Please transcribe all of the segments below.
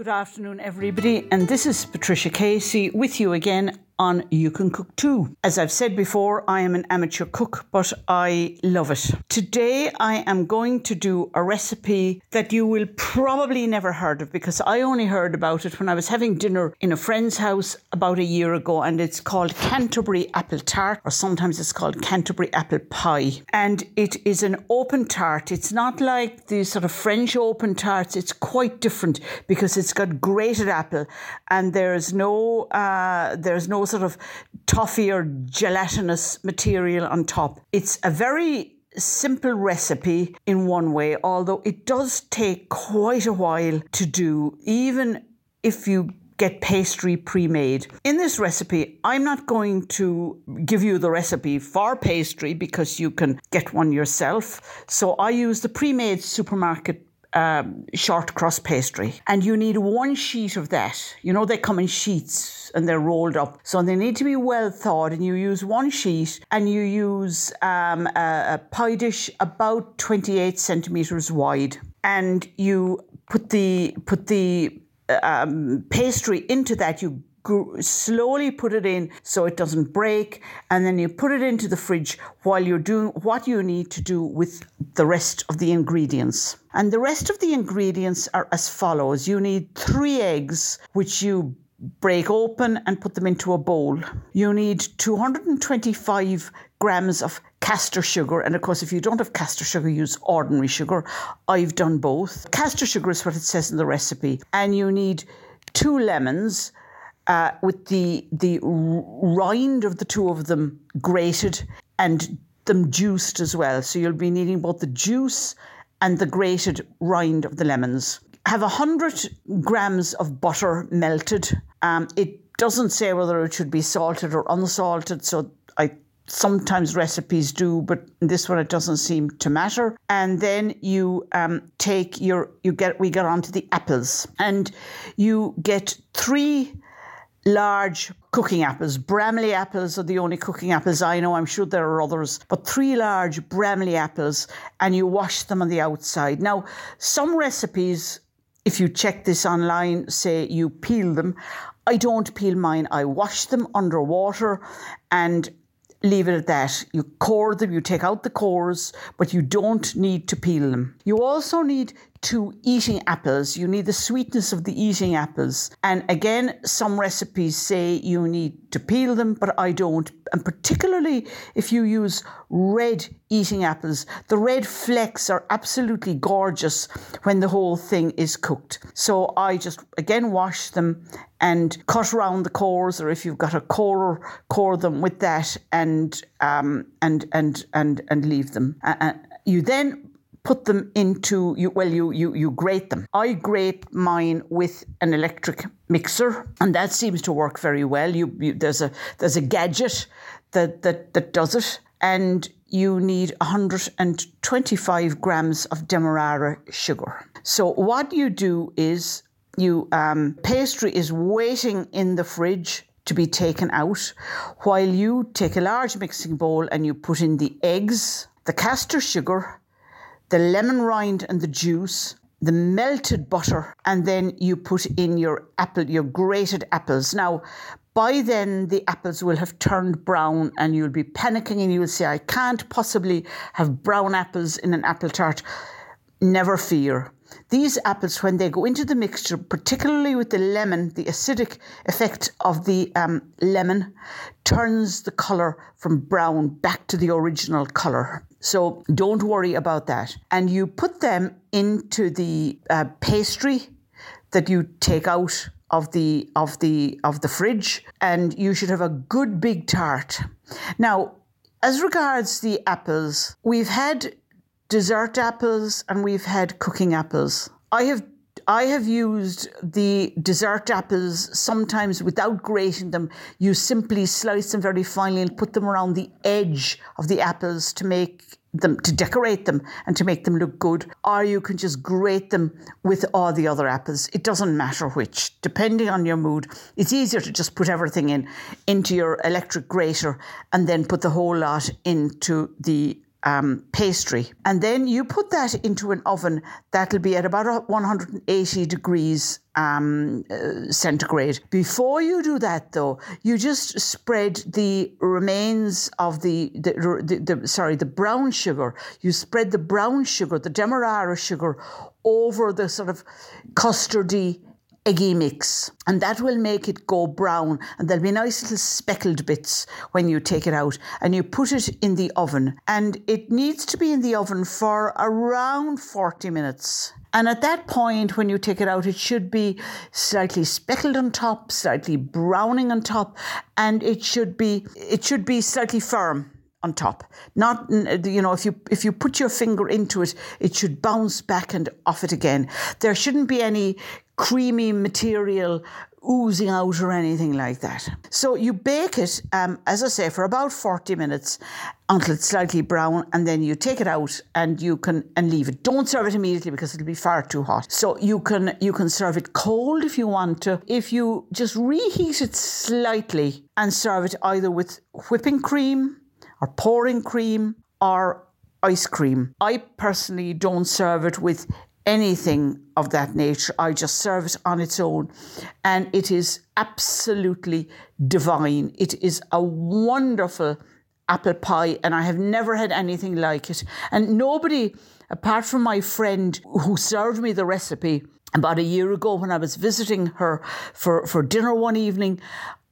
Good afternoon, everybody, and this is Patricia Casey with you again on You Can Cook Too. As I've said before, I am an amateur cook, but I love it. Today, I am going to do a recipe that you will probably never heard of because I only heard about it when I was having dinner in a friend's house about a year ago, and it's called Canterbury Apple Tart, or sometimes it's called Canterbury Apple Pie. And it is an open tart. It's not like the sort of French open tarts, it's quite different because it's got grated apple and there's no, uh, there's no sort of toffee or gelatinous material on top. It's a very simple recipe in one way, although it does take quite a while to do, even if you get pastry pre made. In this recipe, I'm not going to give you the recipe for pastry because you can get one yourself. So I use the pre made supermarket um, short crust pastry. And you need one sheet of that. You know, they come in sheets and they're rolled up. So they need to be well thawed. And you use one sheet and you use um, a, a pie dish about 28 centimeters wide. And you put the, put the um, pastry into that. You slowly put it in so it doesn't break and then you put it into the fridge while you're doing what you need to do with the rest of the ingredients. And the rest of the ingredients are as follows. You need 3 eggs which you break open and put them into a bowl. You need 225 grams of castor sugar. And of course, if you don't have castor sugar, use ordinary sugar. I've done both. Castor sugar is what it says in the recipe. And you need two lemons uh, with the the rind of the two of them grated and them juiced as well. So you'll be needing both the juice and the grated rind of the lemons. Have 100 grams of butter melted. Um, it doesn't say whether it should be salted or unsalted, so I sometimes recipes do, but this one it doesn't seem to matter. And then you um, take your you get we get onto the apples, and you get three large cooking apples. Bramley apples are the only cooking apples I know. I'm sure there are others, but three large Bramley apples, and you wash them on the outside. Now, some recipes, if you check this online, say you peel them. I don't peel mine. I wash them under water and leave it at that. You core them, you take out the cores, but you don't need to peel them. You also need two eating apples. You need the sweetness of the eating apples. And again, some recipes say you need to peel them, but I don't. And particularly if you use red eating apples, the red flecks are absolutely gorgeous when the whole thing is cooked. So I just again wash them and cut around the cores, or if you've got a core, core them with that, and um, and and and and leave them. Uh, you then put them into you well you you you grate them. I grate mine with an electric mixer and that seems to work very well. You, you there's a there's a gadget that that that does it and you need 125 grams of demerara sugar. So what you do is you um, pastry is waiting in the fridge to be taken out while you take a large mixing bowl and you put in the eggs the castor sugar the lemon rind and the juice, the melted butter, and then you put in your apple, your grated apples. Now, by then the apples will have turned brown and you'll be panicking and you'll say, I can't possibly have brown apples in an apple tart. Never fear. These apples, when they go into the mixture, particularly with the lemon, the acidic effect of the um, lemon turns the colour from brown back to the original colour. So don't worry about that. And you put them into the uh, pastry that you take out of the of the of the fridge and you should have a good big tart. Now, as regards the apples, we've had dessert apples and we've had cooking apples. I have I have used the dessert apples sometimes without grating them. You simply slice them very finely and put them around the edge of the apples to make them to decorate them and to make them look good, or you can just grate them with all the other apples. It doesn't matter which, depending on your mood. It's easier to just put everything in into your electric grater and then put the whole lot into the um, pastry. And then you put that into an oven that'll be at about 180 degrees um, uh, centigrade. Before you do that, though, you just spread the remains of the, the, the, the sorry the brown sugar. You spread the brown sugar, the demerara sugar, over the sort of custardy eggy mix and that will make it go brown and there'll be nice little speckled bits when you take it out and you put it in the oven and it needs to be in the oven for around 40 minutes and at that point when you take it out it should be slightly speckled on top slightly browning on top and it should be it should be slightly firm on top. Not you know if you if you put your finger into it, it should bounce back and off it again. There shouldn't be any creamy material oozing out or anything like that. So you bake it, um, as I say, for about 40 minutes until it's slightly brown, and then you take it out and you can and leave it. Don't serve it immediately because it'll be far too hot. So you can you can serve it cold if you want to. If you just reheat it slightly and serve it either with whipping cream or pouring cream or ice cream. I personally don't serve it with anything of that nature. I just serve it on its own. And it is absolutely divine. It is a wonderful apple pie, and I have never had anything like it. And nobody, apart from my friend who served me the recipe, about a year ago when I was visiting her for, for dinner one evening,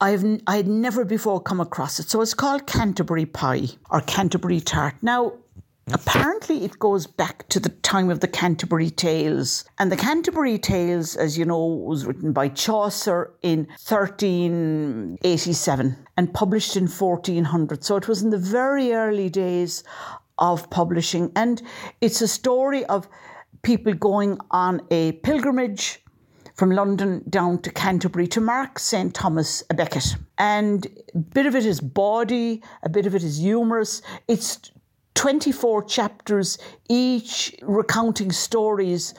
I've I had never before come across it. So it's called Canterbury pie or Canterbury tart. Now, apparently it goes back to the time of the Canterbury Tales. And the Canterbury Tales, as you know, was written by Chaucer in 1387 and published in 1400. So it was in the very early days of publishing and it's a story of people going on a pilgrimage from London down to Canterbury to mark St. Thomas a Becket. And a bit of it is bawdy, a bit of it is humorous. It's 24 chapters, each recounting stories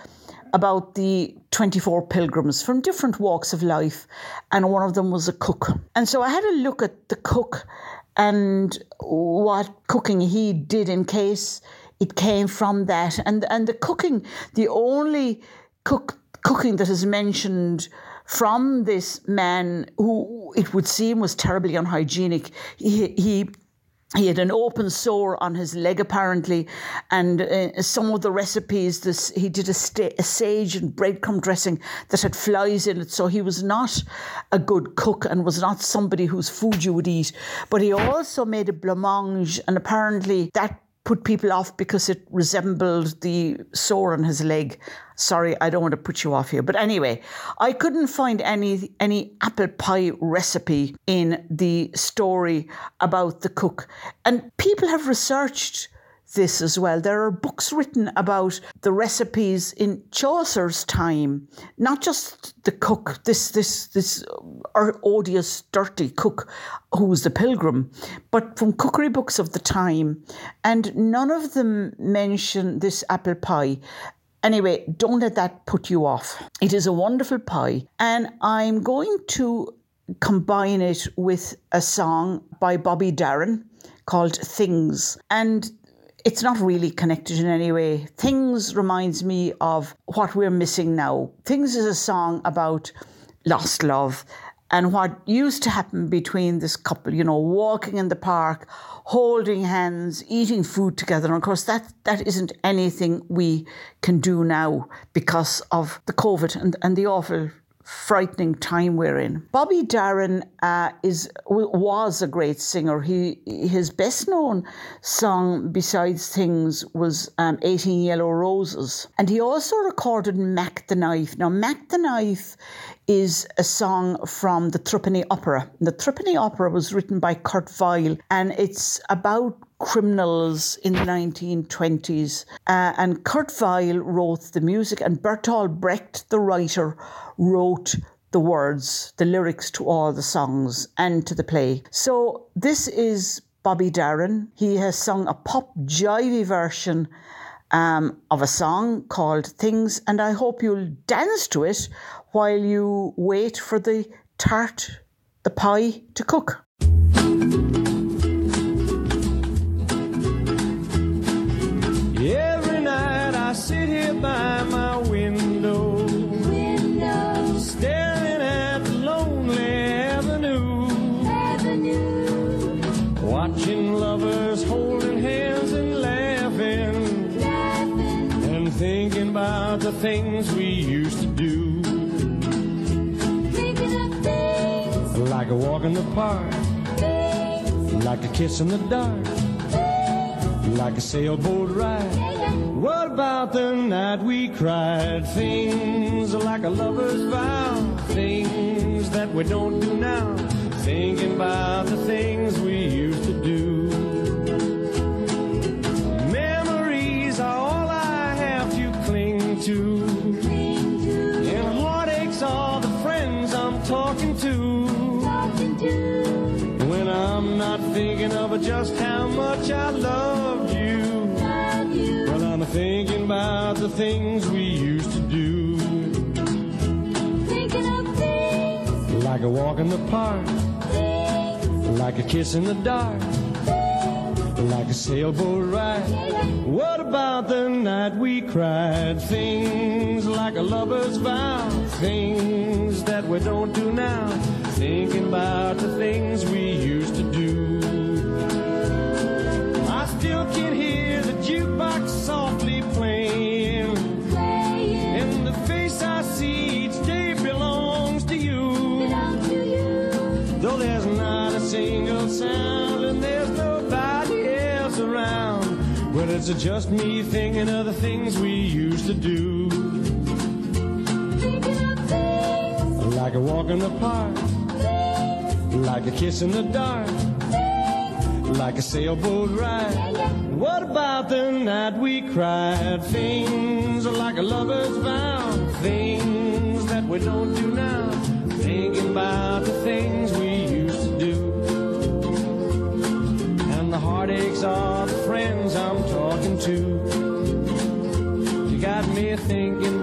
about the 24 pilgrims from different walks of life, and one of them was a cook. And so I had a look at the cook and what cooking he did in case it came from that. And, and the cooking, the only cook cooking that is mentioned from this man who it would seem was terribly unhygienic. He, he he had an open sore on his leg apparently, and uh, some of the recipes, this he did a, sta- a sage and breadcrumb dressing that had flies in it. So he was not a good cook and was not somebody whose food you would eat. But he also made a blancmange, and apparently that put people off because it resembled the sore on his leg. Sorry, I don't want to put you off here. But anyway, I couldn't find any any apple pie recipe in the story about the cook. And people have researched this as well. There are books written about the recipes in Chaucer's time, not just the cook, this this this uh, odious, dirty cook who was the pilgrim, but from cookery books of the time, and none of them mention this apple pie. Anyway, don't let that put you off. It is a wonderful pie, and I'm going to combine it with a song by Bobby Darin called Things. And it's not really connected in any way. Things reminds me of what we're missing now. Things is a song about lost love and what used to happen between this couple, you know, walking in the park, holding hands, eating food together. And of course, that, that isn't anything we can do now because of the COVID and, and the awful frightening time we're in. Bobby Darin uh, is was a great singer. He his best known song besides things was um, 18 Yellow Roses, and he also recorded Mack the Knife. Now Mack the Knife is a song from the Threepenny Opera. The Threepenny Opera was written by Kurt Weill, and it's about criminals in the 1920s. Uh, and Kurt Weill wrote the music, and Bertolt Brecht, the writer, wrote the words, the lyrics to all the songs and to the play. So this is Bobby Darin. He has sung a pop jivey version um, of a song called Things, and I hope you'll dance to it while you wait for the tart, the pie to cook. Things we used to do. Thinking of things, Like a walk in the park, things, like a kiss in the dark, like a sailboat ride. yeah, What about the night we cried? Things like a lover's vow, things that we don't do now. Thinking about the things we used friends I'm talking to. talking to, When I'm not thinking of just how much I loved you. love you. Well, I'm thinking about the things we used to do. Thinking of things, Like a walk in the park, things, like a kiss in the dark, like a sailboat ride. What about the night we cried? Things like a lover's vow, things that we don't do now. Thinking about the things we used to do. I still can hear the jukebox softly playing. playing, And the face I see each day belongs to you. belong to you. Though there's not a single sound and there's nobody else around. Well, it's just me thinking of the things we used to do. Like a walk in the park, like a kiss in the dark, like a sailboat ride. What about the night we cried? Things like a lover's vow, things that we don't do now. Thinking about the things we used to do. And the heartaches are the friends I'm talking to. You got me thinking